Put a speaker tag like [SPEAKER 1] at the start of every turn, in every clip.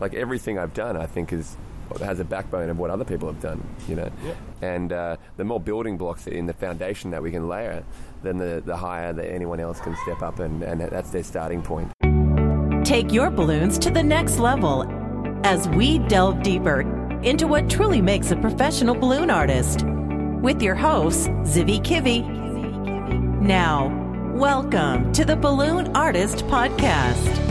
[SPEAKER 1] Like everything I've done, I think is has a backbone of what other people have done, you know.
[SPEAKER 2] Yeah.
[SPEAKER 1] And uh, the more building blocks in the foundation that we can layer, then the, the higher that anyone else can step up, and, and that's their starting point.
[SPEAKER 3] Take your balloons to the next level as we delve deeper into what truly makes a professional balloon artist. With your hosts, Zivi Kivi. Now, welcome to the Balloon Artist Podcast.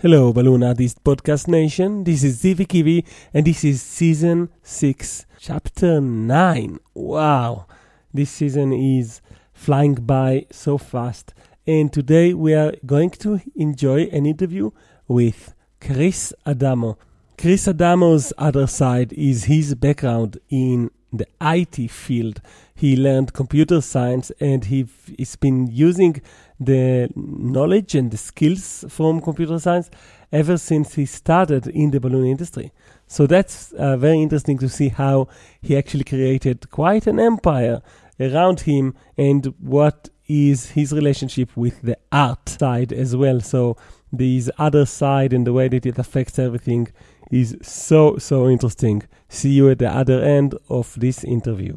[SPEAKER 2] Hello, Balloon Artist Podcast Nation. This is Zivi Kivi, and this is season 6, chapter 9. Wow, this season is flying by so fast. And today we are going to enjoy an interview with Chris Adamo. Chris Adamo's other side is his background in the IT field. He learned computer science and he he's been using the knowledge and the skills from computer science ever since he started in the balloon industry. So that's uh, very interesting to see how he actually created quite an empire around him and what is his relationship with the art side as well. So this other side and the way that it affects everything is so so interesting. See you at the other end of this interview.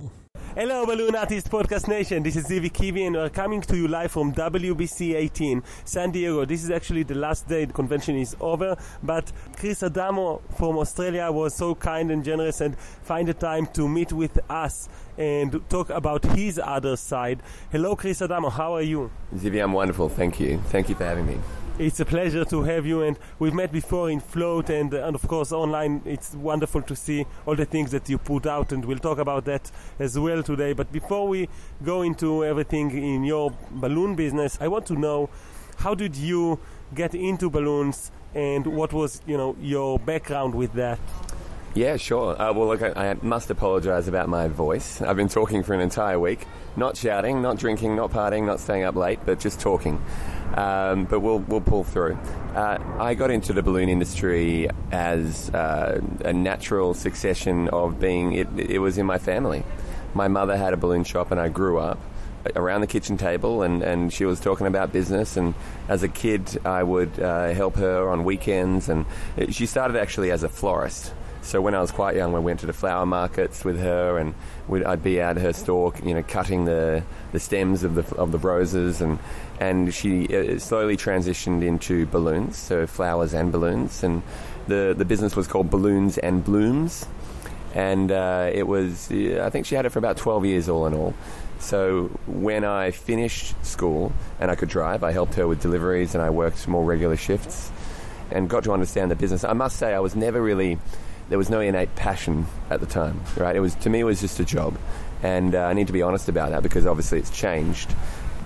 [SPEAKER 2] Hello, Balloon Artist Podcast Nation. This is Zivi Kivi, and we're coming to you live from WBC 18, San Diego. This is actually the last day the convention is over, but Chris Adamo from Australia was so kind and generous and find the time to meet with us and talk about his other side. Hello, Chris Adamo. How are you?
[SPEAKER 1] Zivi, I'm wonderful. Thank you. Thank you for having me.
[SPEAKER 2] It's a pleasure to have you, and we've met before in Float, and, and of course online. It's wonderful to see all the things that you put out, and we'll talk about that as well today. But before we go into everything in your balloon business, I want to know how did you get into balloons, and what was you know your background with that?
[SPEAKER 1] Yeah, sure. Uh, well, look, I, I must apologise about my voice. I've been talking for an entire week, not shouting, not drinking, not partying, not staying up late, but just talking. Um, but we'll we'll pull through. Uh, I got into the balloon industry as uh, a natural succession of being. It, it was in my family. My mother had a balloon shop, and I grew up around the kitchen table, and, and she was talking about business. And as a kid, I would uh, help her on weekends, and she started actually as a florist. So when I was quite young, we went to the flower markets with her, and I'd be at her store, you know, cutting the, the stems of the of the roses, and and she uh, slowly transitioned into balloons, so flowers and balloons, and the the business was called Balloons and Blooms, and uh, it was I think she had it for about twelve years all in all. So when I finished school and I could drive, I helped her with deliveries, and I worked more regular shifts, and got to understand the business. I must say, I was never really there was no innate passion at the time, right? It was to me it was just a job, and uh, I need to be honest about that because obviously it's changed.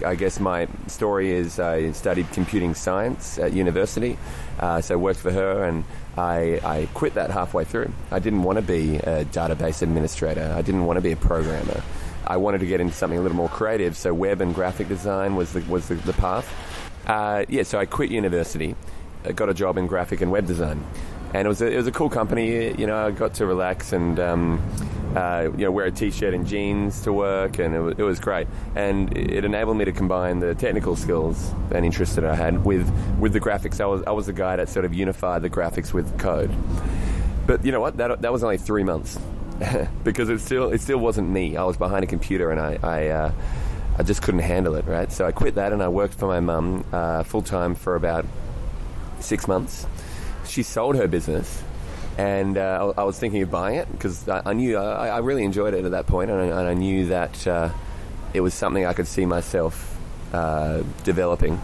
[SPEAKER 1] I guess my story is I studied computing science at university, uh, so I worked for her, and I, I quit that halfway through. I didn't want to be a database administrator. I didn't want to be a programmer. I wanted to get into something a little more creative, so web and graphic design was the, was the, the path. Uh, yeah, so I quit university, got a job in graphic and web design and it was a, it was a cool company. You know, I got to relax and um, uh, you know wear a t-shirt and jeans to work, and it was, it was great. And it enabled me to combine the technical skills and interests that I had with with the graphics. I was I was the guy that sort of unified the graphics with code. But you know what? That that was only three months because it still it still wasn't me. I was behind a computer and I. I uh, I just couldn't handle it, right? So I quit that and I worked for my mum uh, full time for about six months she sold her business, and uh, I, was thinking of buying it because I, I, knew I, I, really enjoyed it at that point, and I, and I knew that uh, it was something I could see myself uh, developing.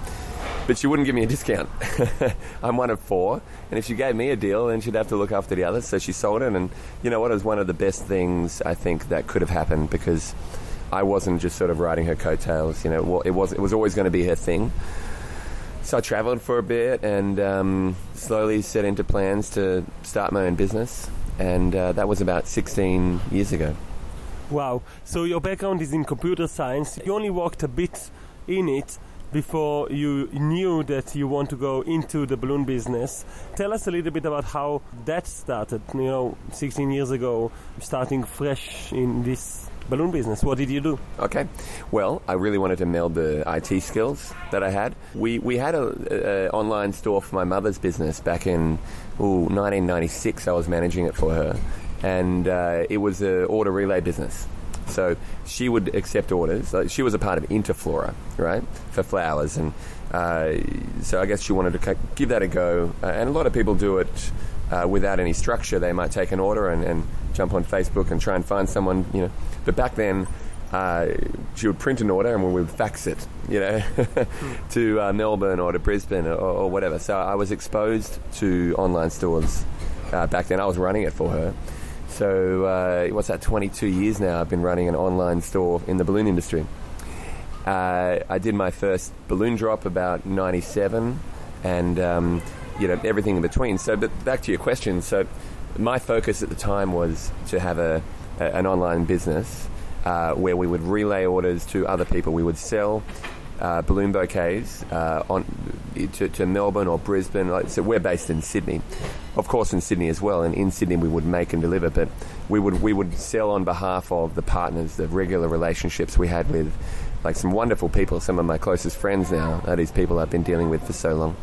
[SPEAKER 1] But she wouldn't give me a discount. I'm one of four, and if she gave me a deal, then she'd have to look after the others. So she sold it, and you know what? It was one of the best things I think that could have happened because I wasn't just sort of riding her coattails. You know, it was it was always going to be her thing. So I travelled for a bit and um, slowly set into plans to start my own business, and uh, that was about 16 years ago.
[SPEAKER 2] Wow. So your background is in computer science. You only worked a bit in it before you knew that you want to go into the balloon business. Tell us a little bit about how that started, you know, 16 years ago, starting fresh in this balloon business. What did you do?
[SPEAKER 1] Okay. Well, I really wanted to meld the IT skills that I had. We we had an online store for my mother's business back in ooh, 1996. I was managing it for her, and uh, it was an order relay business. So she would accept orders. She was a part of Interflora, right, for flowers, and uh, so I guess she wanted to give that a go. Uh, and a lot of people do it uh, without any structure. They might take an order and, and, jump on Facebook and try and find someone, you know. But back then, uh, she would print an order and we would fax it, you know, to uh, Melbourne or to Brisbane or, or, whatever. So I was exposed to online stores uh, back then. I was running it for her. So uh, what's that? 22 years now. I've been running an online store in the balloon industry. Uh, I did my first balloon drop about 97, and um, you know everything in between. So, but back to your question. So, my focus at the time was to have a, a an online business uh, where we would relay orders to other people. We would sell uh, balloon bouquets uh, on to, to, Melbourne or Brisbane. So we're based in Sydney, of course, in Sydney as well. And in Sydney, we would make and deliver, but we would we would sell on behalf of the partners, the regular relationships we had with like some wonderful people. Some of my closest friends now are these people I've been dealing with for so long.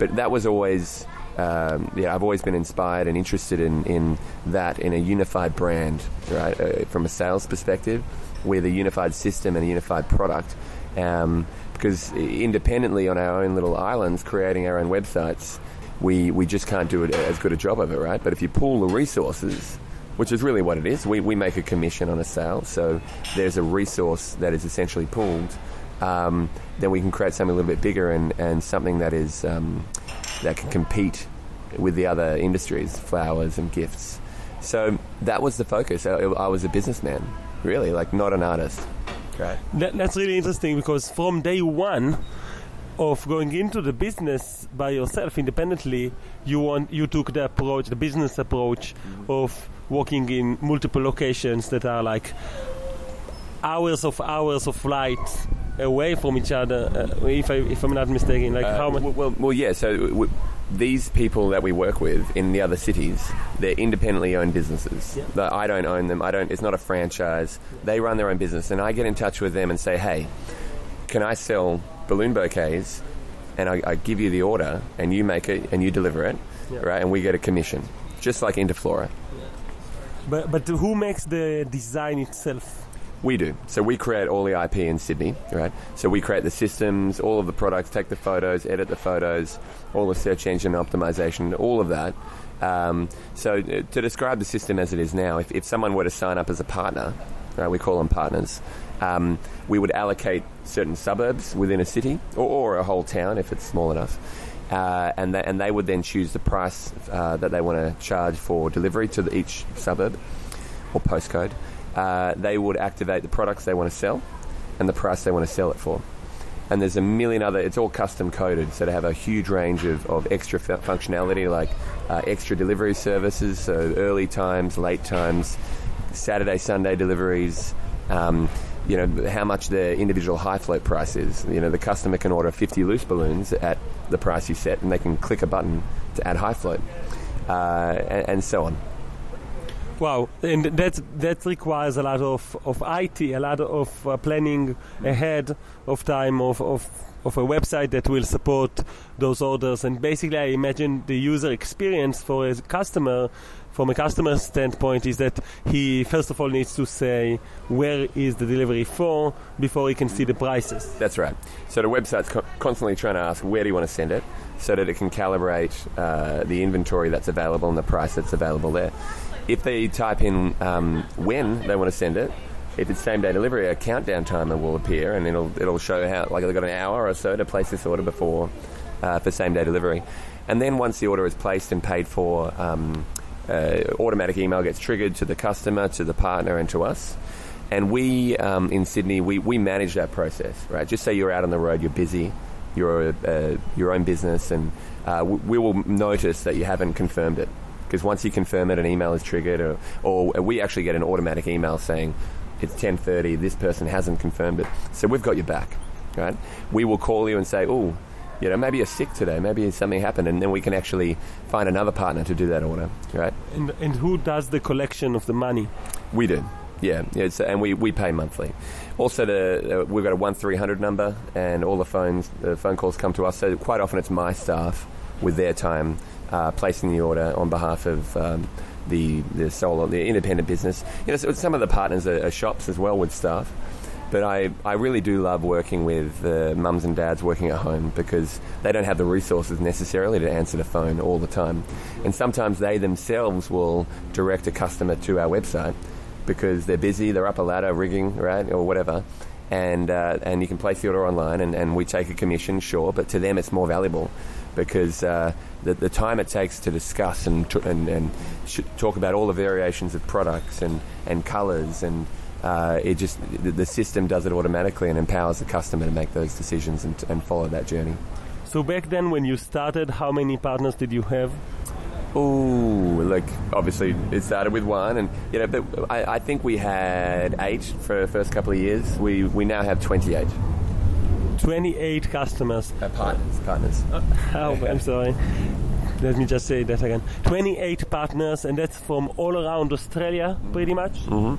[SPEAKER 1] But that was always. Um, yeah, I've always been inspired and interested in, in that in a unified brand, right? Uh, from a sales perspective, with a unified system and a unified product. Um, because independently on our own little islands, creating our own websites, we, we just can't do it as good a job of it, right? But if you pool the resources, which is really what it is, we, we make a commission on a sale, so there's a resource that is essentially pooled. Um, then we can create something a little bit bigger and, and something that is um, that can compete with the other industries, flowers and gifts. So that was the focus. I, I was a businessman, really, like not an artist.
[SPEAKER 2] Right. That, that's really interesting because from day one of going into the business by yourself independently, you want you took the approach, the business approach mm-hmm. of working in multiple locations that are like hours of hours of flight away from each other. Uh, if I if I'm not mistaken, like uh, how much?
[SPEAKER 1] Well, well, yeah. So. These people that we work with in the other cities, they're independently owned businesses. Yeah. I don't own them. I don't. It's not a franchise. They run their own business, and I get in touch with them and say, "Hey, can I sell balloon bouquets?" And I, I give you the order, and you make it, and you deliver it, yeah. right? And we get a commission, just like Interflora. Yeah.
[SPEAKER 2] But but who makes the design itself?
[SPEAKER 1] We do. So we create all the IP in Sydney, right? So we create the systems, all of the products, take the photos, edit the photos, all the search engine optimization, all of that. Um, so uh, to describe the system as it is now, if, if someone were to sign up as a partner, right, we call them partners, um, we would allocate certain suburbs within a city or, or a whole town if it's small enough. Uh, and, they, and they would then choose the price uh, that they want to charge for delivery to the, each suburb or postcode uh, they would activate the products they want to sell and the price they want to sell it for. And there's a million other, it's all custom coded, so to have a huge range of, of extra f- functionality like uh, extra delivery services, so early times, late times, Saturday, Sunday deliveries. Um, you know how much the individual high float price is. You know the customer can order 50 loose balloons at the price you set, and they can click a button to add high float, uh, and, and so on.
[SPEAKER 2] Wow, and that that requires a lot of, of IT, a lot of uh, planning ahead of time of, of of a website that will support those orders. And basically, I imagine the user experience for a customer, from a customer standpoint, is that he first of all needs to say where is the delivery for before he can see the prices.
[SPEAKER 1] That's right. So the website's co- constantly trying to ask where do you want to send it, so that it can calibrate uh, the inventory that's available and the price that's available there if they type in um, when they want to send it, if it's same day delivery, a countdown timer will appear, and it'll it'll show how like they've got an hour or so to place this order before uh, for same day delivery, and then once the order is placed and paid for, um, uh, automatic email gets triggered to the customer, to the partner, and to us. And we um, in Sydney, we, we manage that process, right? Just say you're out on the road, you're busy, you're uh, your own business, and uh, we will notice that you haven't confirmed it because once you confirm it, an email is triggered, or, or we actually get an automatic email saying it's 10:30. This person hasn't confirmed it, so we've got your back, right? We will call you and say, "Oh, you know, maybe you're sick today, maybe something happened, and then we can actually find another partner to do that order, right?
[SPEAKER 2] And, and who does the collection of the money?
[SPEAKER 1] We do. Yeah, yeah it's, and we, we pay monthly. Also, the, uh, we've got a one three hundred number, and all the phones, the phone calls come to us. So quite often, it's my staff with their time uh, placing the order on behalf of um, the the solo, the independent business. You know, so some of the partners are, are shops as well with staff. But I, I really do love working with uh, mums and dads working at home because they don't have the resources necessarily to answer the phone all the time. And sometimes they themselves will direct a customer to our website because they're busy, they're up a ladder rigging, right, or whatever. And, uh, and you can place the order online and, and we take a commission, sure, but to them it's more valuable because uh, the, the time it takes to discuss and, t- and, and sh- talk about all the variations of products and, and colours and uh, it just the, the system does it automatically and empowers the customer to make those decisions and, and follow that journey.
[SPEAKER 2] So back then, when you started, how many partners did you have?
[SPEAKER 1] Oh, like obviously it started with one, and you know, but I, I think we had eight for the first couple of years. We we now have twenty eight.
[SPEAKER 2] 28 customers.
[SPEAKER 1] Uh, partners, partners.
[SPEAKER 2] Oh, I'm sorry. Let me just say that again. 28 partners, and that's from all around Australia, pretty much.
[SPEAKER 1] hmm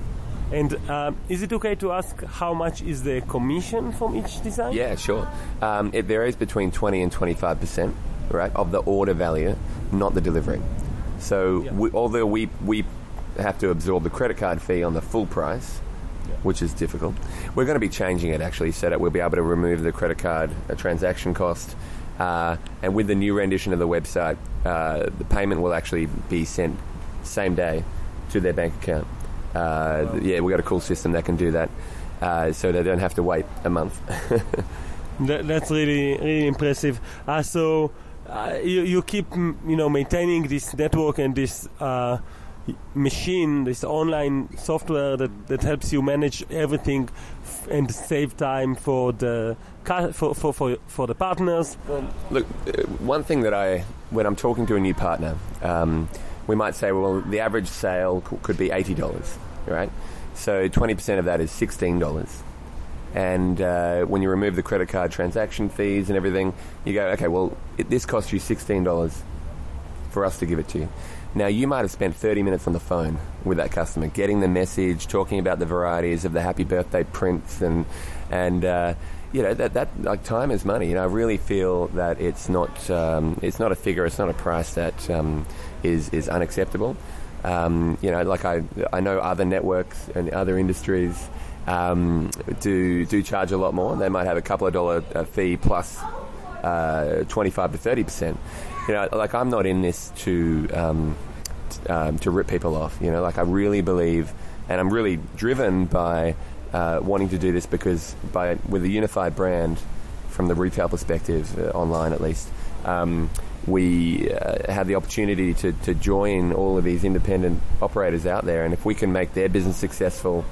[SPEAKER 2] And um, is it okay to ask how much is the commission from each design?
[SPEAKER 1] Yeah, sure. Um, it varies between 20 and 25 percent, right, of the order value, not the delivery. So,
[SPEAKER 2] Yeah.
[SPEAKER 1] we, although we we have to absorb the credit card fee on the full price, which is difficult, we're going to be changing it actually, so that we'll be able to remove the credit card uh, transaction cost. Uh, and with the new rendition of the website, uh, the payment will actually be sent same day to their bank account. Uh, Yeah, we've got a cool system that can do that, uh, so they don't have to wait a month.
[SPEAKER 2] That, that's really really impressive. Uh, so uh, you, you keep you know maintaining this network and this uh, machine, this online software that, that helps you manage everything f- and save time for the for, for, for, for the partners.
[SPEAKER 1] Look, uh, one thing that I, when I'm talking to a new partner, um, we might say, well, the average sale could be $80, right? So 20% of that is $16. And uh, when you remove the credit card transaction fees and everything, you go, okay, well, it, this costs you $16 for us to give it to you. Now, you might have spent 30 minutes on the phone with that customer, getting the message, talking about the varieties of the happy birthday prints, and, and uh, you know, that, that like time is money. Know, I really feel that it's not, um, it's not a figure, it's not a price that um, is, is unacceptable. Um, you know, like I, I know other networks and other industries um, do, do charge a lot more. They might have a couple of dollar uh, fee plus uh, 25 to 30 percent. You know, like I'm not in this to um, t- um, to rip people off. You know, like I really believe, and I'm really driven by uh, wanting to do this because by with a unified brand from the retail perspective, uh, online at least. Um, we uh, have the opportunity to, to join all of these independent operators out there, and if we can make their business successful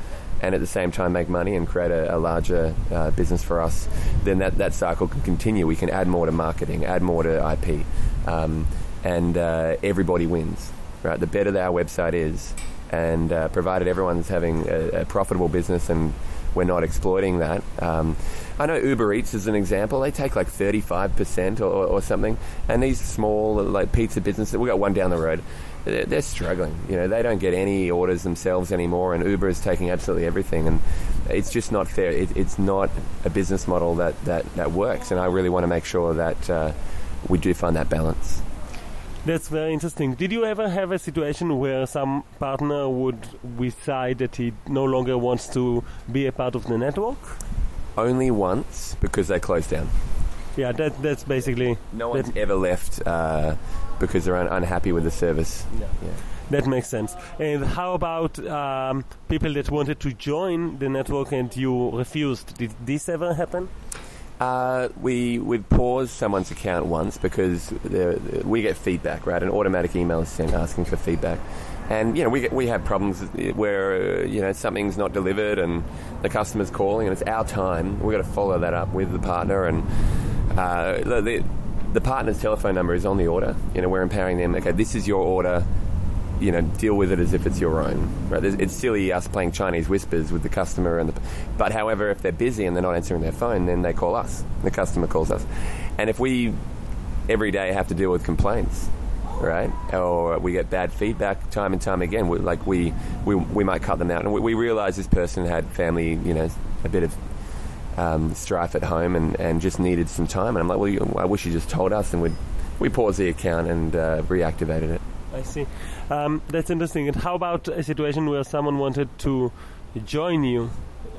[SPEAKER 1] and at the same time make money and create a, a larger uh, business for us, then that, that cycle can continue. We can add more to marketing, add more to IP, um, and uh, everybody wins. Right, the better that our website is, and uh, provided everyone's having a, a profitable business and we're not exploiting that. Um, I know Uber Eats is an example. They take like 35% or, or, something, and these small like pizza businesses, we got one down the road. They're, they're struggling. You know, they don't get any orders themselves anymore, and Uber is taking absolutely everything, and it's just not fair. It, it's not a business model that, that, that works, and I really want to make sure that uh, we do find that balance.
[SPEAKER 2] That's very interesting. Did you ever have a situation where some partner would decide that he no longer wants to be a part of the network?
[SPEAKER 1] Only once because they closed down.
[SPEAKER 2] Yeah, that that's basically
[SPEAKER 1] No
[SPEAKER 2] that,
[SPEAKER 1] one's ever left uh, because they're un- unhappy with the service.
[SPEAKER 2] Yeah. that makes sense. And how about um, people that wanted to join the network and you refused? Did this ever happen?
[SPEAKER 1] Uh, we we've paused someone's account once because we get feedback, right? An automatic email is sent asking for feedback, and you know we get, we have problems where uh, you know something's not delivered and the customer's calling and it's our time. We've got to follow that up with the partner and uh, the, the partner's telephone number is on the order. You know we're empowering them. Okay, this is your order you know, deal with it as if it's your own. Right? It's silly us playing Chinese whispers with the customer, and the, but however, if they're busy and they're not answering their phone, then they call us. The customer calls us, and if we every day have to deal with complaints, right? Or we get bad feedback time and time again. We, like we, we, we might cut them out, and we, we realize this person had family, you know, a bit of um, strife at home and, and just needed some time. And I'm like, well, you, I wish you just told us, and we we paused the account and uh, reactivated it.
[SPEAKER 2] I see. Um, that's interesting. And how about a situation where someone wanted to join you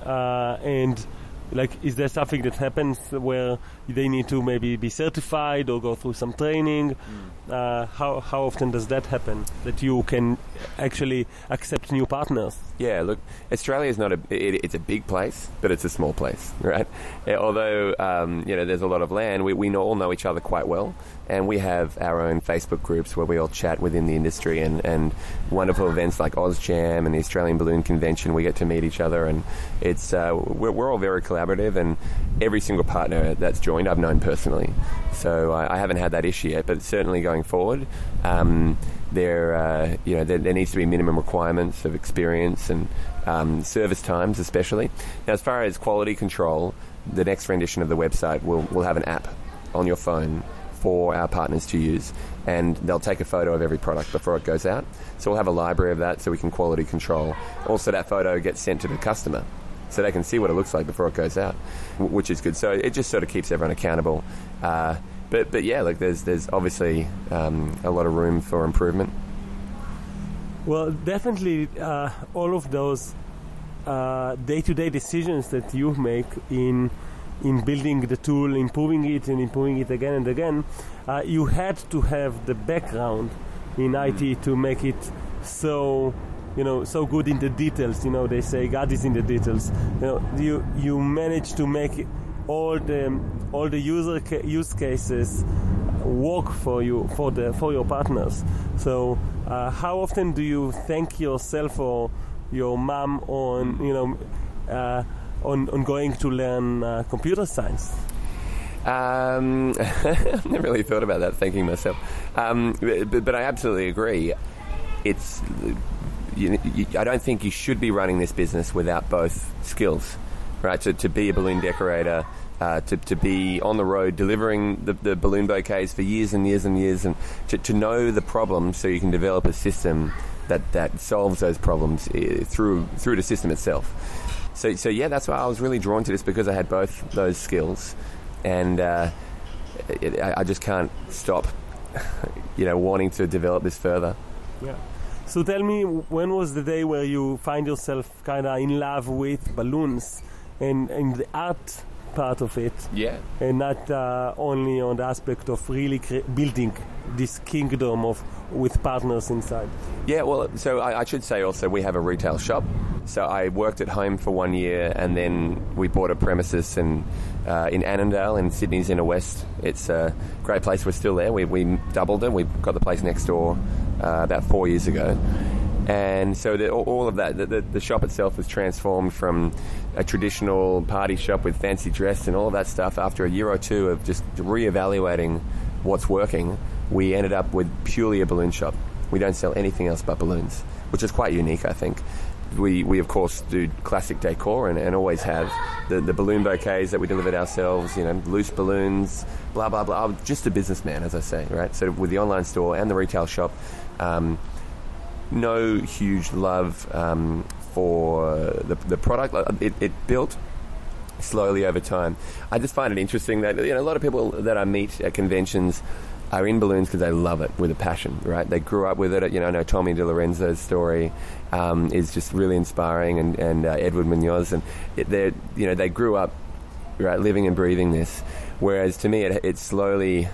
[SPEAKER 2] uh, and like is there something that happens where they need to maybe be certified or go through some training mm. uh, how, how often does that happen that you can actually accept new partners
[SPEAKER 1] yeah look australia is not a it, it's a big place but it's a small place right although um, you know there's a lot of land we, we all know each other quite well and we have our own Facebook groups where we all chat within the industry and, and wonderful events like OzJam and the Australian Balloon Convention. We get to meet each other, and it's uh, we're, we're, all very collaborative. And every single partner that's joined, I've known personally, so I, I haven't had that issue yet. But certainly going forward, um, there uh, you know there, there, needs to be minimum requirements of experience and um, service times, especially. Now, as far as quality control, the next rendition of the website will will have an app on your phone for our partners to use, and they'll take a photo of every product before it goes out. So we'll have a library of that so we can quality control. Also, that photo gets sent to the customer so they can see what it looks like before it goes out, which is good. So it just sort of keeps everyone accountable. Uh, but but yeah, like there's there's obviously um, a lot of room for improvement.
[SPEAKER 2] Well, definitely, uh, all of those uh, day-to-day decisions that you make in in building the tool, improving it, and improving it again and again, uh, you had to have the background in IT to make it so you know so good in the details you know they say god is in the details you know you you manage to make all the all the user ca- use cases work for you for the for your partners so uh, how often do you thank yourself or your mom on you know uh, on, on going to learn uh, computer science?
[SPEAKER 1] Um, I've never really thought about that, thanking myself. Um, but, but, I absolutely agree. It's, you, you, I don't think you should be running this business without both skills, right? To, to be a balloon decorator, uh, to, to be on the road delivering the, the, balloon bouquets for years and years and years, and to, to know the problems so you can develop a system that, that solves those problems eh, through through the system itself. So, so yeah, that's why I was really drawn to this because I had both those skills, and uh, it, I, I just can't stop, you know, wanting to develop this further.
[SPEAKER 2] Yeah. So tell me, when was the day where you find yourself kind of in love with balloons and, and the art part of it?
[SPEAKER 1] Yeah.
[SPEAKER 2] And not uh, only on the aspect of really cre- building this kingdom of with partners inside.
[SPEAKER 1] Yeah, well, so I, I, should say also we have a retail shop. So I worked at home for one year, and then we bought a premises in uh, in Annandale in Sydney's inner west. It's a great place. We're still there. We, we doubled it. We got the place next door uh, about four years ago. And so the, all of that, the, the, shop itself was transformed from a traditional party shop with fancy dress and all of that stuff after a year or two of just re-evaluating what's working we ended up with purely a balloon shop. We don't sell anything else but balloons, which is quite unique, I think. We, we of course do classic decor and, and always have the, the balloon bouquets that we delivered ourselves, you know, loose balloons, blah, blah, blah. I'm just a businessman, as I say, right? So with the online store and the retail shop, um, no huge love um, for the, the product. It, it built slowly over time. I just find it interesting that you know a lot of people that I meet at conventions are in balloons because they love it with a passion, right? They grew up with it. You know, I know Tommy DiLorenzo's story um, is just really inspiring, and, and uh, Edward Munoz, and they you know they grew up right living and breathing this. Whereas to me, it, it slowly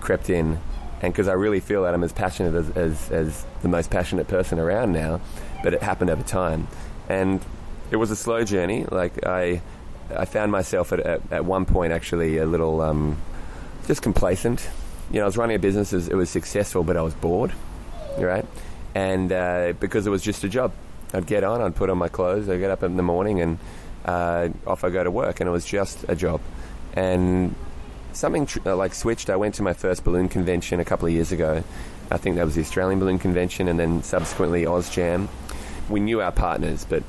[SPEAKER 1] crept in, and because I really feel that I'm as passionate as, as, as the most passionate person around now, but it happened over time, and it was a slow journey. Like I, I found myself at, at, at one point actually a little um, just complacent you know, I was running a business, it was successful, but I was bored, right? And uh, because it was just a job, I'd get on, I'd put on my clothes, I'd get up in the morning, and uh, off I go to work, and it was just a job. And something tr- uh, like switched. I went to my first balloon convention a couple of years ago. I think that was the Australian Balloon Convention, and then subsequently OzJam. We knew our partners, but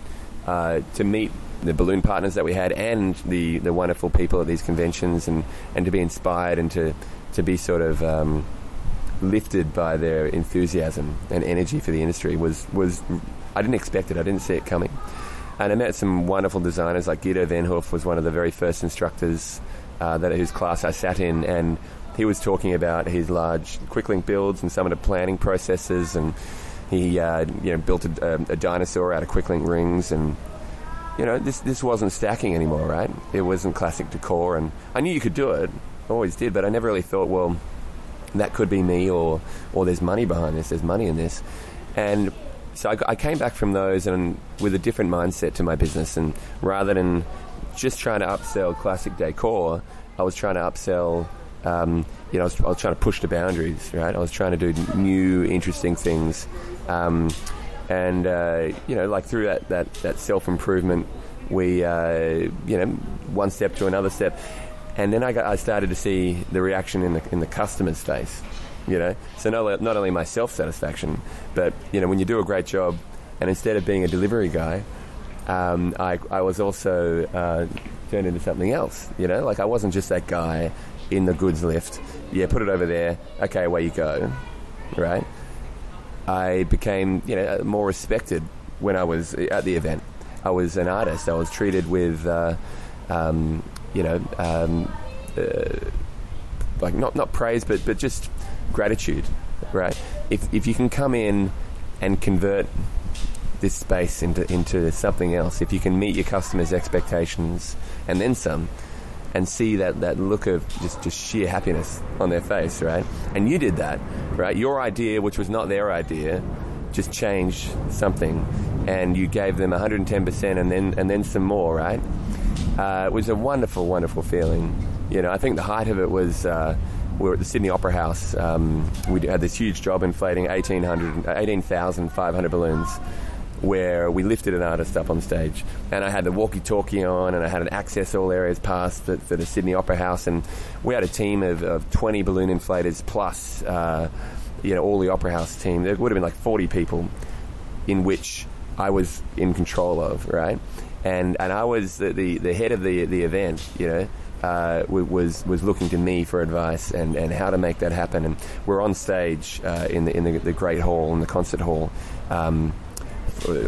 [SPEAKER 1] uh, to meet the balloon partners that we had and the, the wonderful people at these conventions and, and to be inspired and to to be sort of um, lifted by their enthusiasm and energy for the industry was was I didn't expect it. I didn't see it coming. And I met some wonderful designers like Guido Van Hoof was one of the very first instructors uh, that whose class I sat in, and he was talking about his large quicklink builds and some of the planning processes, and he uh, you know built a, a, dinosaur out of quicklink rings, and you know this this wasn't stacking anymore, right? It wasn't classic decor, and I knew you could do it, always did, but I never really thought, well, that could be me, or or there's money behind this, there's money in this, and so I, I, came back from those and with a different mindset to my business, and rather than just trying to upsell classic decor, I was trying to upsell. Um, you know, I was, I was, trying to push the boundaries, right? I was trying to do new, interesting things, um, and uh, you know, like through that that, that self improvement, we uh, you know one step to another step, and then I got I started to see the reaction in the in the customer's face, you know. So not, not only my self satisfaction, but you know when you do a great job, and instead of being a delivery guy, um, I, I was also uh, turned into something else. You know, like I wasn't just that guy in the goods lift. Yeah, put it over there. Okay, away you go. Right. I became you know more respected when I was at the event. I was an artist. I was treated with uh, um, you know um, uh, like not not praise, but but just gratitude, right? If, if you can come in and convert this space into, into something else, if you can meet your customers' expectations and then some, and see that, that look of just, just sheer happiness on their face, right? And you did that, right? Your idea, which was not their idea, just changed something, and you gave them 110% and then, and then some more, right? Uh, it was a wonderful, wonderful feeling. You know, I think the height of it was. Uh, we were at the Sydney Opera House. Um, we had this huge job inflating 18,500 balloons where we lifted an artist up on stage. And I had the walkie talkie on, and I had an access all areas pass for, for, the Sydney Opera House. And we had a team of, of 20 balloon inflators plus, uh, you know, all the Opera House team. There would have been like 40 people in which I was in control of, right? And, and I was the, the, the head of the, the event, you know uh, was was looking to me for advice and, and how to make that happen. And we're on stage uh, in the in the, the, great hall in the concert hall. Um,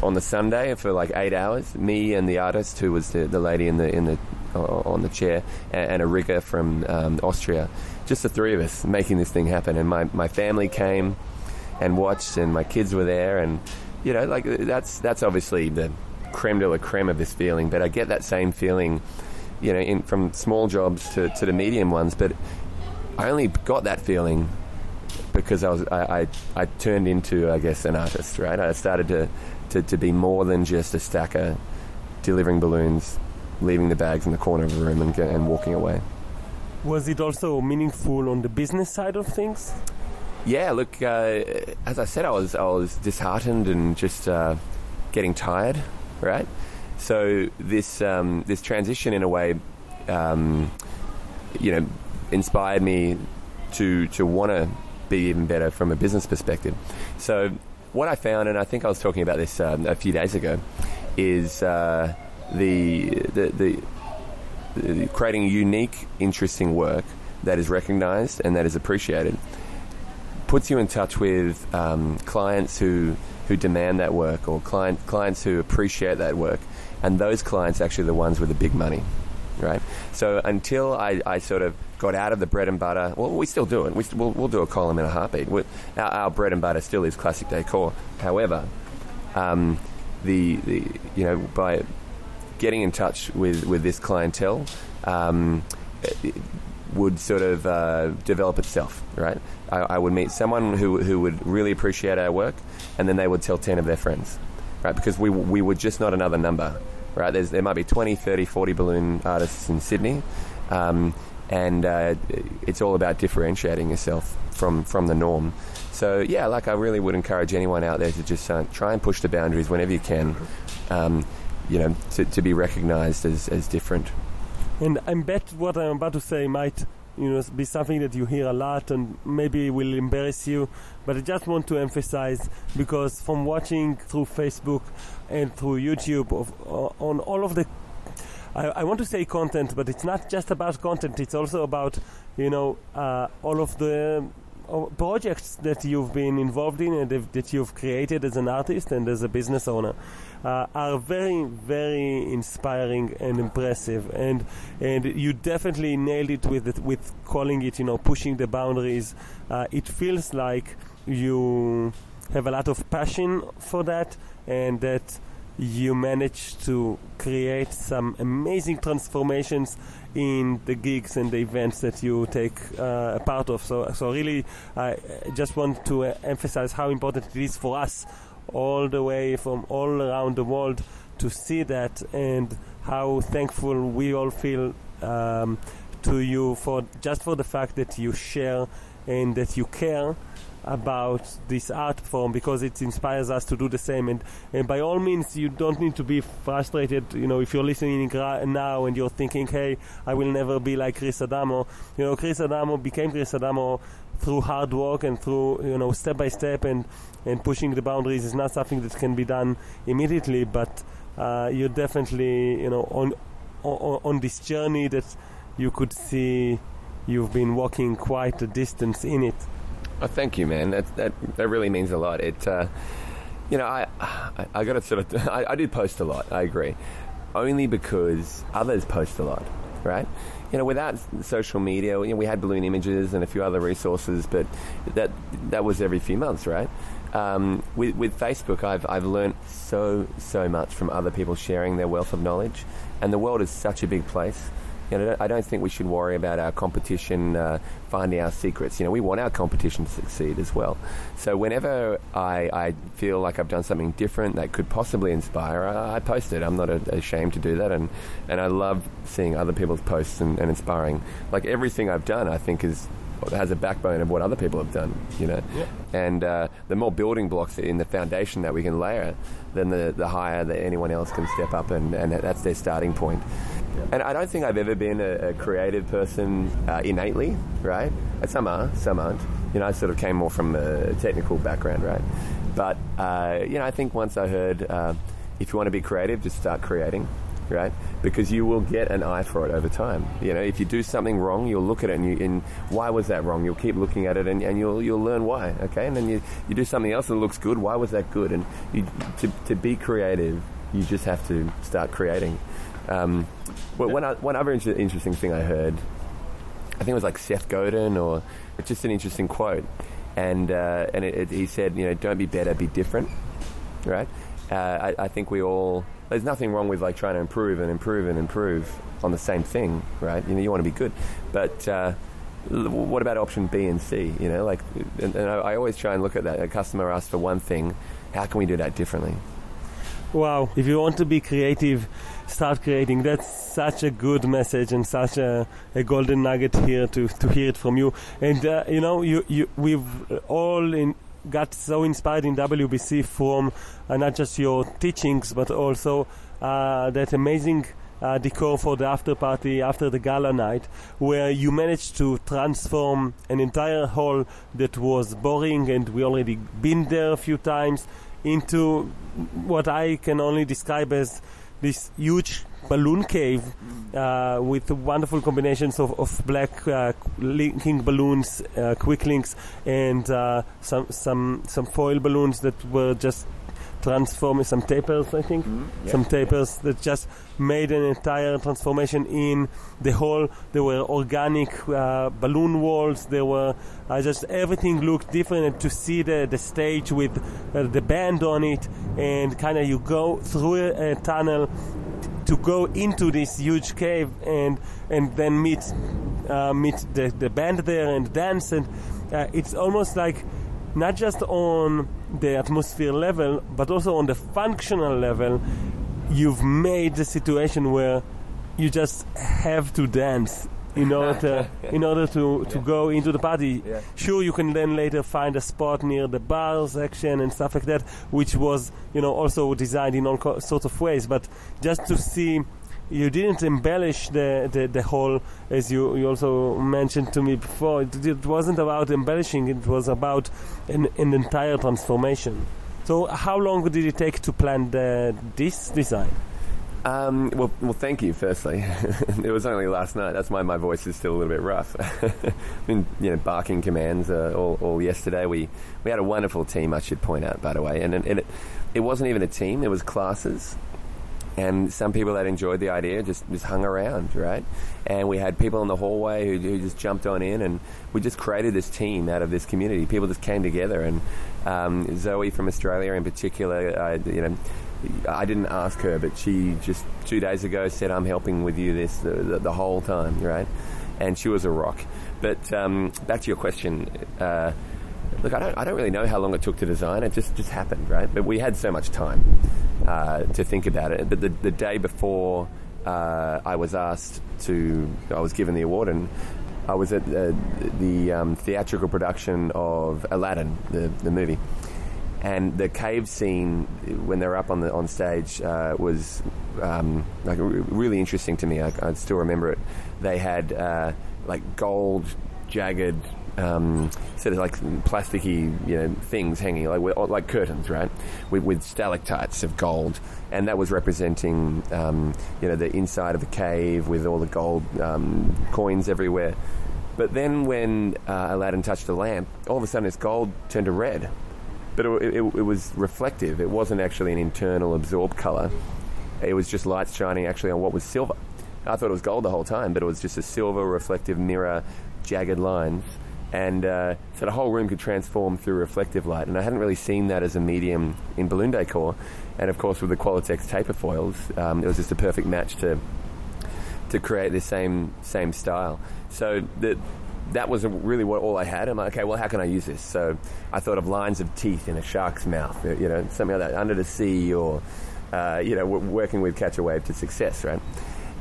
[SPEAKER 1] on the Sunday for like eight hours, me and the artist who was the, the lady in the in the on the chair, and, and a rigger from um, Austria, just the three of us making this thing happen. And my, my family came and watched, and my kids were there, and you know, like that's that's obviously the creme de la creme of this feeling. But I get that same feeling you know, in, from small jobs to, to the medium ones. But I only got that feeling because I was I, I, I, turned into I guess an artist, right? I started to, to, to be more than just a stacker delivering balloons, leaving the bags in the corner of the room and, and walking away.
[SPEAKER 2] Was it also meaningful on the business side of things?
[SPEAKER 1] Yeah, look, uh, as I said, I was I was disheartened and just uh, getting tired, right? So this um, this transition, in a way, um, you know, inspired me to to want to be even better from a business perspective. So what I found, and I think I was talking about this um, a few days ago, is uh, the, the, the creating unique, interesting work that is recognized and that is appreciated puts you in touch with um, clients who who demand that work or client, clients who appreciate that work and those clients actually the ones with the big money, right? So until I, I sort of got out of the bread and butter, well, we still do it. We, will we'll do a column in a heartbeat. Our, our, bread and butter still is classic decor. However, um, the, the you know by getting in touch with, with this clientele. Um, would sort of uh, develop itself, right? I, I, would meet someone who, who would really appreciate our work, and then they would tell 10 of their friends right? Because we, we were just not another number, right? There's, there might be 20, 30, 40 balloon artists in Sydney, um, and uh, it's all about differentiating yourself from, from the norm. So, yeah, like I really would encourage anyone out there to just uh, try and push the boundaries whenever you can, um, you know, to, to be recognized as, as different.
[SPEAKER 2] And I bet what I'm about to say might you know, be something that you hear a lot and maybe will embarrass you. But I just want to emphasize because from watching through Facebook and through YouTube of, uh, on all of the I, I, want to say content, but it's not just about content. It's also about you know uh, all of the of projects that you've been involved in and that you've created as an artist and as a business owner uh, are very, very inspiring and impressive. And and you definitely nailed it with it, with calling it, you know, pushing the boundaries. Uh, it feels like you have a lot of passion for that, and that you managed to create some amazing transformations in the gigs and the events that you take uh, a part of. So, so really, I just want to emphasize how important it is for us, all the way from all around the world, to see that and how thankful we all feel um, to you for just for the fact that you share and that you care about this art form because it inspires us to do the same. And, and by all means, you don't need to be frustrated. You know, if you're listening now and you're thinking, "Hey, I will never be like Chris Adamo," you know, Chris Adamo became Chris Adamo through hard work and through you know step by step and and pushing the boundaries is not something that can be done immediately. But uh, you're definitely you know on, on on this journey that you could see you've been walking quite a distance in it.
[SPEAKER 1] Oh, thank you, man. That that that really means a lot. It, uh, you know, I I, I got to sort of I, I do post a lot. I agree, only because others post a lot, right? You know, without social media, you know, we had balloon images and a few other resources, but that that was every few months, right? Um, with, with Facebook, I've I've learned so so much from other people sharing their wealth of knowledge, and the world is such a big place you know, I don't think we should worry about our competition uh, finding our secrets. You know, we want our competition to succeed as well. So whenever I, I feel like I've done something different that could possibly inspire, I, I post it. I'm not a, ashamed to do that, and and I love seeing other people's posts and, and inspiring. Like everything I've done, I think is has a backbone of what other people have done, you know.
[SPEAKER 2] Yeah.
[SPEAKER 1] And uh, the more building blocks in the foundation that we can layer, then the, the higher that anyone else can step up, and, and that's their starting point. And I don't think I've ever been a, a creative person uh, innately, right? Some are, some aren't. You know, I sort of came more from a technical background, right? But, uh, you know, I think once I heard uh, if you want to be creative, just start creating, right? Because you will get an eye for it over time. You know, if you do something wrong, you'll look at it and, you, and why was that wrong? You'll keep looking at it and, and you'll, you'll learn why, okay? And then you, you do something else that looks good. Why was that good? And you, to, to be creative, you just have to start creating. Um, well, one, one other inter- interesting thing I heard, I think it was like Seth Godin or just an interesting quote, and uh, and it, it, he said, you know, don't be better, be different, right? Uh, I, I, think we all there's nothing wrong with like trying to improve and improve and improve on the same thing, right? You know, you want to be good, but uh, what about option B and C? You know, like, and, and I, I always try and look at that. A customer asks for one thing, how can we do that differently?
[SPEAKER 2] Wow, if you want to be creative, start creating. That's such a good message and such a, a golden nugget here to, to hear it from you. And uh, you know, you, you we've all in, got so inspired in WBC from uh, not just your teachings, but also uh, that amazing. Uh, decor for the after party after the gala night, where you managed to transform an entire hall that was boring and we already been there a few times into what I can only describe as this huge balloon cave uh, with wonderful combinations of, of black uh, linking balloons, uh, quick links, and uh, some some some foil balloons that were just transforming some tapers, I think,
[SPEAKER 1] mm-hmm. yeah.
[SPEAKER 2] some tapers that just made an entire transformation in the hall. There were organic uh, balloon walls. There were uh, just everything looked different. And to see the the stage with uh, the band on it, and kind of you go through a, a tunnel to go into this huge cave and and then meet uh, meet the, the band there and dance. And uh, it's almost like not just on the atmosphere level, but also on the functional level, you've made the situation where you just have to dance in order to, in order to, to yeah. go into the party.
[SPEAKER 1] Yeah.
[SPEAKER 2] Sure, you can then later find a spot near the bar section and stuff like that, which was you know also designed in all co- sorts of ways. But just to see you didn't embellish the, the, the whole, as you, you also mentioned to me before. It, it wasn't about embellishing, it was about an, an entire transformation. So, how long did it take to plan the, this design?
[SPEAKER 1] Um, well, well, thank you. Firstly, it was only last night. That's why my voice is still a little bit rough. I Been you know barking commands uh, all, all yesterday. We we had a wonderful team. I should point out, by the way, and, and it it wasn't even a team. It was classes, and some people that enjoyed the idea just just hung around, right? And we had people in the hallway who, who just jumped on in, and we just created this team out of this community. People just came together, and um, Zoe from Australia in particular, you know I didn't ask her, but she just two days ago said, "I'm helping with you this the, the, the whole time, right?" And she was a rock. But um, back to your question. Uh, look, I don't, I don't really know how long it took to design. It just, just happened, right? But we had so much time uh, to think about it. But the, the day before uh, I was asked to, I was given the award, and I was at the, the um, theatrical production of Aladdin, the, the movie and the cave scene when they're up on the on stage uh, was um, like really interesting to me. I, I, still remember it. They had uh, like gold, jagged, um, sort of like plasticky, you know, things hanging like like curtains, right, with, with stalactites of gold, and that was representing, um, you know, the inside of the cave with all the gold um, coins everywhere. But then when uh, Aladdin touched the lamp, all of a sudden its gold turned to red but it, it, it, was reflective. It wasn't actually an internal absorbed color. It was just lights shining actually on what was silver. I thought it was gold the whole time, but it was just a silver reflective mirror, jagged lines. And uh, so the whole room could transform through reflective light. And I hadn't really seen that as a medium in balloon decor. And of course, with the Qualatex taper foils, um, it was just a perfect match to to create the same same style. So the that was really what all I had. I'm like, okay, well, how can I use this? So I thought of lines of teeth in a shark's mouth, you know, something like that, under the sea, or uh, you know, working with Catch a Wave to success, right?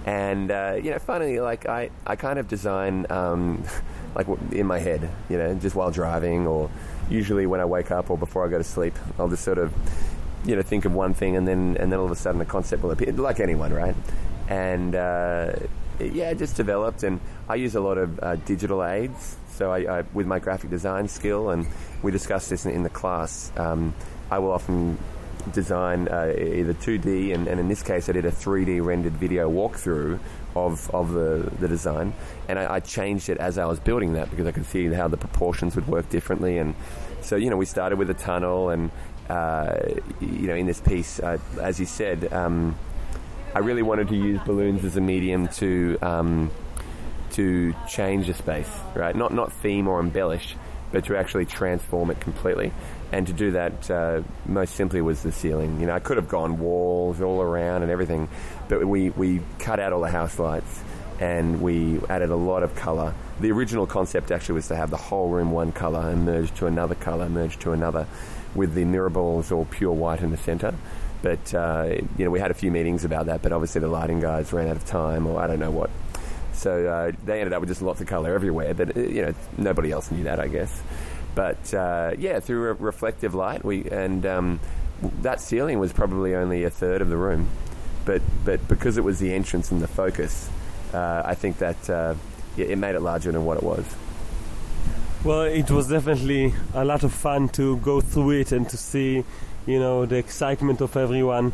[SPEAKER 1] And uh, you know, finally, like I, I kind of design um, like in my head, you know, just while driving, or usually when I wake up or before I go to sleep, I'll just sort of, you know, think of one thing, and then and then all of a sudden a concept will appear, like anyone, right? And uh, yeah, just developed, and I use a lot of uh, digital aids. So I, I, with my graphic design skill, and we discussed this in, in the class. Um, I will often design uh, either 2D, and, and, in this case, I did a 3D rendered video walkthrough of of the, the design, and I, I, changed it as I was building that because I could see how the proportions would work differently, and so you know we started with a tunnel, and uh, you know in this piece, uh, as you said. Um, I really wanted to use balloons as a medium to um, to change a space, right? Not not theme or embellish, but to actually transform it completely. And to do that, uh, most simply was the ceiling. You know, I could have gone walls all around and everything, but we we cut out all the house lights and we added a lot of color. The original concept actually was to have the whole room one color and merge to another color, merge to another, with the mirror balls all pure white in the center. But uh, you know, we had a few meetings about that, but obviously the lighting guys ran out of time, or I don't know what. So uh, they ended up with just lots of color everywhere. But uh, you know, nobody else knew that, I guess. But uh, yeah, through reflective light, we and um, that ceiling was probably only a third of the room, but but because it was the entrance and the focus, uh, I think that uh, it made it larger than what it was.
[SPEAKER 2] Well, it was definitely a lot of fun to go through it and to see you know, the excitement of everyone.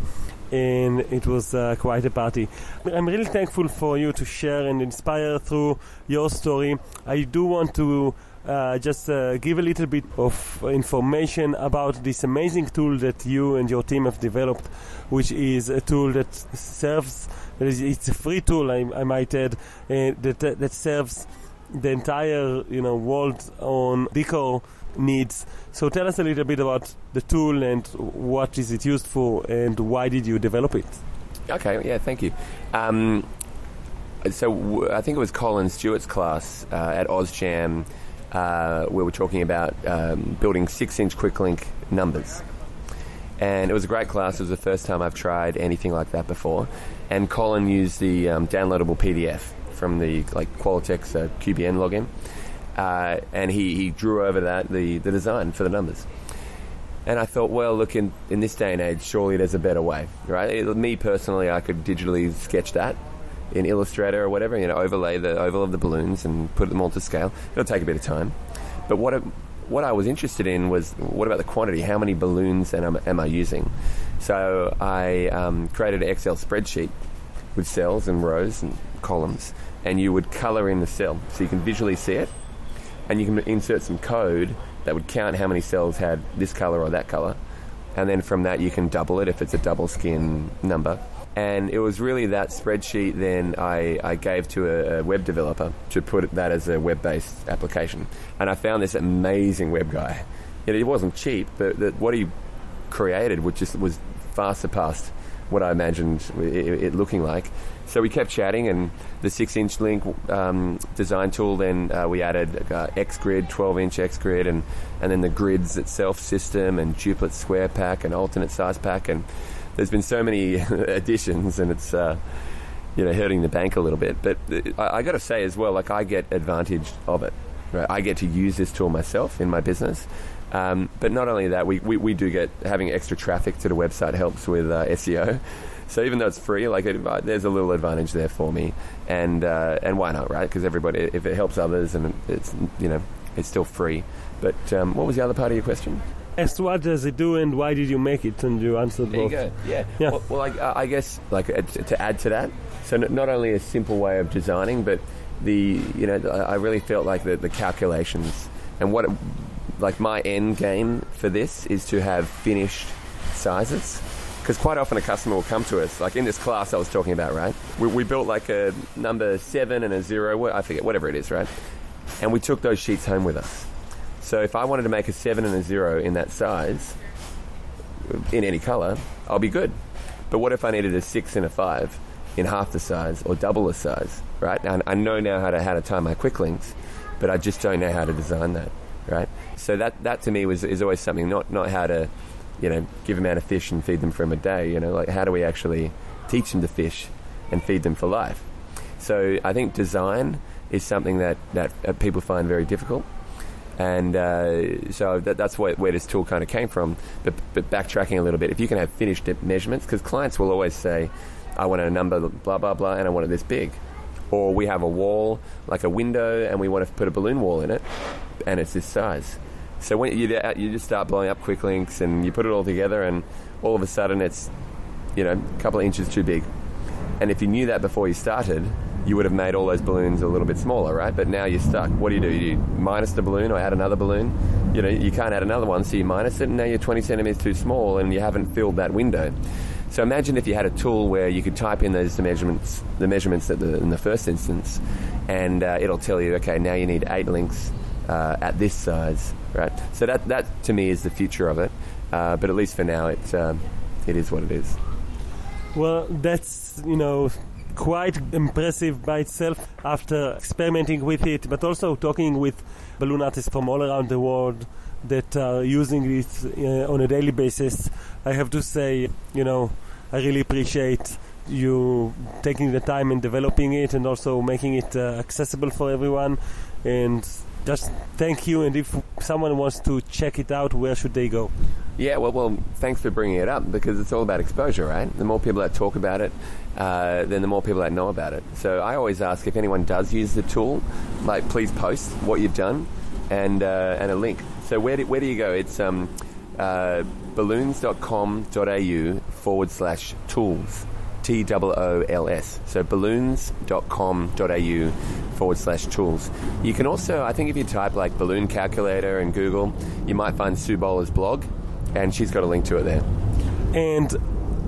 [SPEAKER 2] And it was uh, quite a party. I'm really thankful for you to share and inspire through your story. I do want to uh, just uh, give a little bit of information about this amazing tool that you and your team have developed, which is a tool that serves. It's a free tool, I, I might add, uh, that that serves the entire you know world on decor needs. So tell us a little bit about the tool and what is it used for and why did you develop it?
[SPEAKER 1] Okay, yeah, thank you. Um, so w- I think it was Colin Stewart's class uh, at OzJam uh, where we're talking about um, building six-inch quick link numbers. And it was a great class. It was the first time I've tried anything like that before. And Colin used the um, downloadable PDF from the like Qualatex uh, QBN login uh, and he, he drew over that the, the design for the numbers. And I thought, well, look, in, in this day and age, surely there's a better way, right? It, me personally, I could digitally sketch that in Illustrator or whatever, you know, overlay the oval of the balloons and put them all to scale. It'll take a bit of time. But what it, what I was interested in was what about the quantity? How many balloons am, am I using? So I um, created an Excel spreadsheet with cells and rows and columns, and you would color in the cell so you can visually see it, and you can insert some code that would count how many cells had this color or that color, and then from that you can double it if it's a double skin number. And it was really that spreadsheet then I, I gave to a, a web developer to put that as a web based application. And I found this amazing web guy. it wasn't cheap, but the, what he created which just was far surpassed what I imagined it, it, looking like. So we kept chatting, and the six-inch link um, design tool. Then uh, we added uh, grid, 12-inch XGrid, and and then the grids itself system, and duplet square pack, and alternate size pack, and there's been so many additions, and it's uh, you know hurting the bank a little bit. But uh, I, I got to say as well, like I get advantage of it. Right? I get to use this tool myself in my business. Um, but not only that, we, we, we, do get having extra traffic to the website helps with uh, SEO. So even though it's free, like it, there's a little advantage there for me, and uh, and why not, right? Because everybody, if it helps others, and it's you know it's still free. But um, what was the other part of your question?
[SPEAKER 2] As to what does it do, and why did you make it? And you answered
[SPEAKER 1] there
[SPEAKER 2] both.
[SPEAKER 1] You go. Yeah. yeah. Well, well I, I, guess like uh, to add to that, so not only a simple way of designing, but the you know I really felt like the, the calculations and what it, like my end game for this is to have finished sizes because quite often a customer will come to us like in this class i was talking about right? We, we, built like a number seven and a zero i forget whatever it is right? And we took those sheets home with us. So if i wanted to make a seven and a zero in that size in any color i'll be good. But what if i needed a six and a five in half the size or double the size right? And i know now how to how to tie my quick links but i just don't know how to design that right? So that that to me was is always something not not how to, you know, give a man a fish and feed them for a day. You know, like how do we actually teach them to fish and feed them for life? So I think design is something that that uh, people find very difficult. And uh, so that, that's where, where this tool kind of came from. But, but backtracking a little bit, if you can have finished measurements, because clients will always say, I want a number, blah, blah, blah, and I want it this big or we have a wall like a window and we want to put a balloon wall in it and it's this size so when you you just start blowing up quick links and you put it all together and all of a sudden it's you know a couple of inches too big. And if you knew that before you started you would have made all those balloons a little bit smaller right? But now you're stuck. What do you do? You minus the balloon or add another balloon? You know you can't add another one so you minus it and now you're 20 centimeters too small and you haven't filled that window. So imagine if you had a tool where you could type in those measurements, the measurements the, in the first instance, and uh, it'll tell you, okay, now you need eight links uh, at this size, right? So that that to me is the future of it. Uh, but at least for now, it's um, it is what it is.
[SPEAKER 2] Well, that's you know quite impressive by itself after experimenting with it, but also talking with balloon artists from all around the world that are using it uh, on a daily basis. I have to say, you know, I really appreciate you taking the time and developing it and also making it uh, accessible for everyone. And just thank you. And if someone wants to check it out, where should they go?
[SPEAKER 1] Yeah, well, well, thanks for bringing it up because it's all about exposure, right? The more people that talk about it, uh, then the more people that know about it. So I always ask if anyone does use the tool, like please post what you've done and uh, and a link so where do, where do you go? It's um, uh, balloons.com.au forward slash tools. T O O L S. So balloons.com.au forward slash tools. You can also, I think if you type like balloon calculator in Google, you might find Sue Bowler's blog, and she's got a link to it there.
[SPEAKER 2] And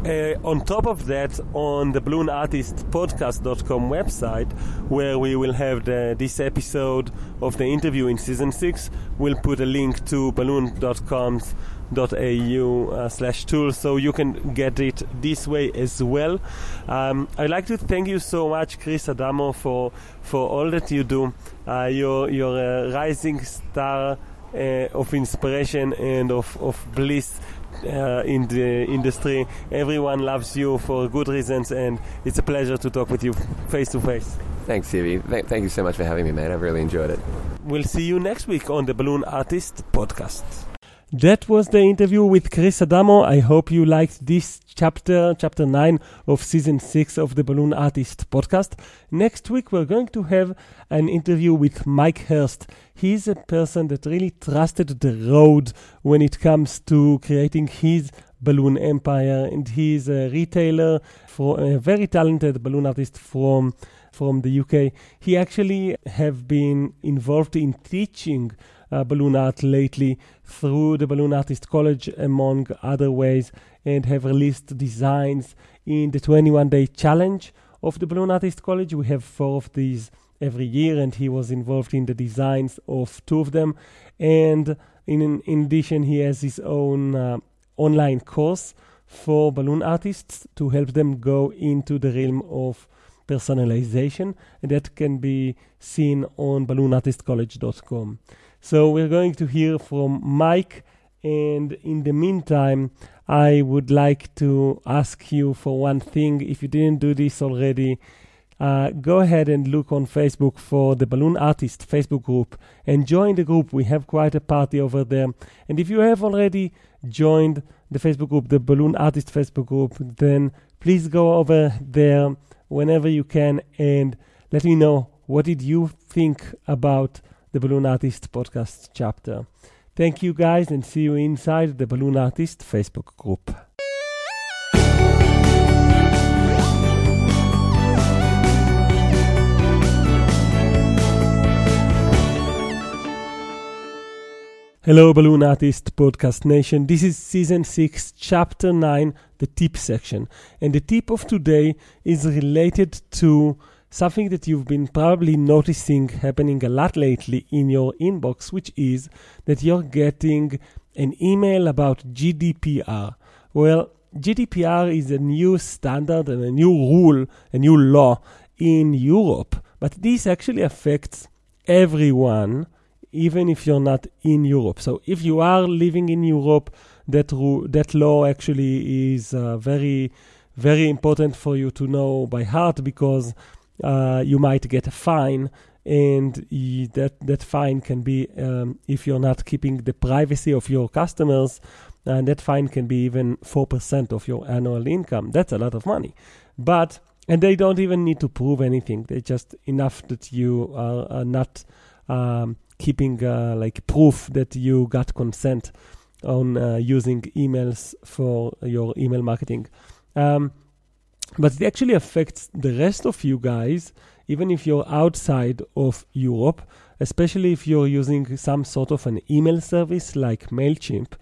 [SPEAKER 2] uh, on top of that, on the balloonartistpodcast.com website, where we will have the, this episode of the interview in season six, we'll put a link to balloon.com's au uh, slash tool so you can get it this way as well um, i'd like to thank you so much chris adamo for for all that you do uh, you're, you're a rising star uh, of inspiration and of, of bliss uh, in the industry. Everyone loves you for good reasons, and it's a pleasure to talk with you face to face.
[SPEAKER 1] Thanks, Zivi. Th- thank you so much for having me, man. I've really enjoyed it.
[SPEAKER 2] We'll see you next week on the Balloon Artist Podcast. That was the interview with Chris Adamo. I hope you liked this chapter, chapter 9 of season 6 of the Balloon Artist podcast. Next week, we're going to have an interview with Mike Hurst. He's a person that really trusted the road when it comes to creating his balloon empire, and he's a retailer for a very talented balloon artist from from the UK. He actually have been involved in teaching uh, balloon art lately through the Balloon Artist College, among other ways, and have released designs in the 21 day challenge of the Balloon Artist College. We have four of these every year, and he was involved in the designs of two of them. And in, in addition, he has his own uh, online course for balloon artists to help them go into the realm of personalization, and that can be seen on balloonartistcollege.com. So we're going to hear from Mike, and in the meantime, I would like to ask you for one thing. If you didn't do this already, uh, go ahead and look on Facebook for the Balloon Artist Facebook group and join the group. We have quite a party over there. And if you have already joined the Facebook group, the Balloon Artist Facebook group, then please go over there whenever you can and let me know what did you think about the Balloon Artist podcast chapter. Thank you guys and see you inside the Balloon Artist Facebook group. Hello, Balloon Artist Podcast Nation. This is season 6, chapter 9, the tip section. And the tip of today is related to something that you've been probably noticing happening a lot lately in your inbox, which is that you're getting an email about GDPR. Well, GDPR is a new standard and a new rule, a new law in Europe, but this actually affects everyone, even if you're not in Europe. So if you are living in Europe, that ru- that law actually is uh, very, very important for you to know by heart because uh, you might get a fine, and that that fine can be um, if you're not keeping the privacy of your customers, and that fine can be even four percent of your annual income. That's a lot of money, but and they don't even need to prove anything. They just enough that you are, are not um, keeping uh, like proof that you got consent on uh, using emails for your email marketing. Um, but it actually affects the rest of you guys, even if you're outside of Europe, especially if you're using some sort of an email service like MailChimp.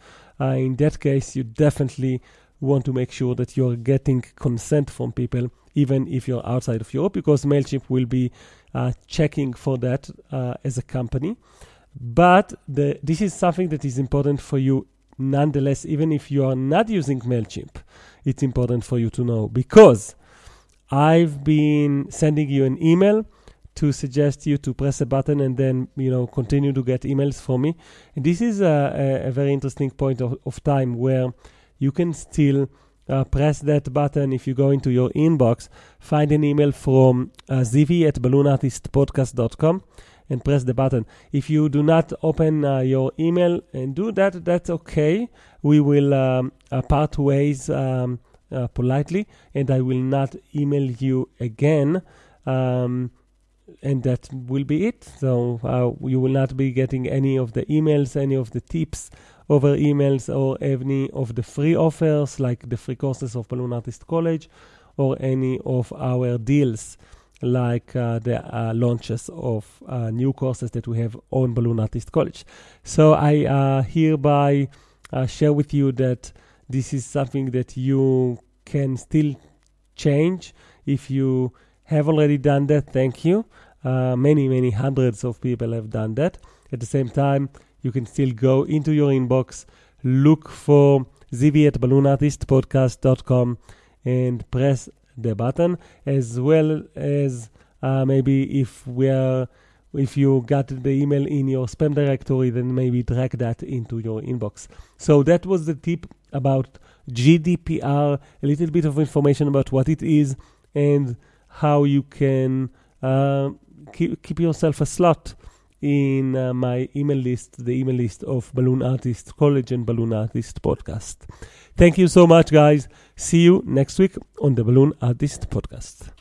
[SPEAKER 2] Uh, in that case, you definitely want to make sure that you're getting consent from people, even if you're outside of Europe, because MailChimp will be uh, checking for that uh, as a company. But the, this is something that is important for you nonetheless, even if you are not using MailChimp it's important for you to know because I've been sending you an email to suggest you to press a button and then you know continue to get emails from me. And this is a, a, a very interesting point of, of, time where you can still uh, press that button if you go into your inbox, find an email from uh, Zivi at balloonartistpodcast.com and press the button. If you do not open uh, your email and do that, that's okay. We will um, uh, part ways um, uh, politely, and I will not email you again. Um, and that will be it. So uh, you will not be getting any of the emails, any of the tips over emails, or any of the free offers like the free courses of Balloon Artist College, or any of our deals like uh, the uh, launches of uh, new courses that we have on Balloon Artist College. So I uh, hereby uh, share with you that this is something that you can still change if you have already done that. Thank you. Uh, many, many hundreds of people have done that. At the same time, you can still go into your inbox, look for Zivi at balloonartistpodcast.com and press the button, as well as uh, maybe if we are if you got the email in your spam directory, then maybe drag that into your inbox. So that was the tip about GDPR, a little bit of information about what it is and how you can uh, keep, keep yourself a slot in uh, my email list, the email list of Balloon Artist College and Balloon Artist Podcast. Thank you so much, guys. See you next week on the Balloon Artist Podcast.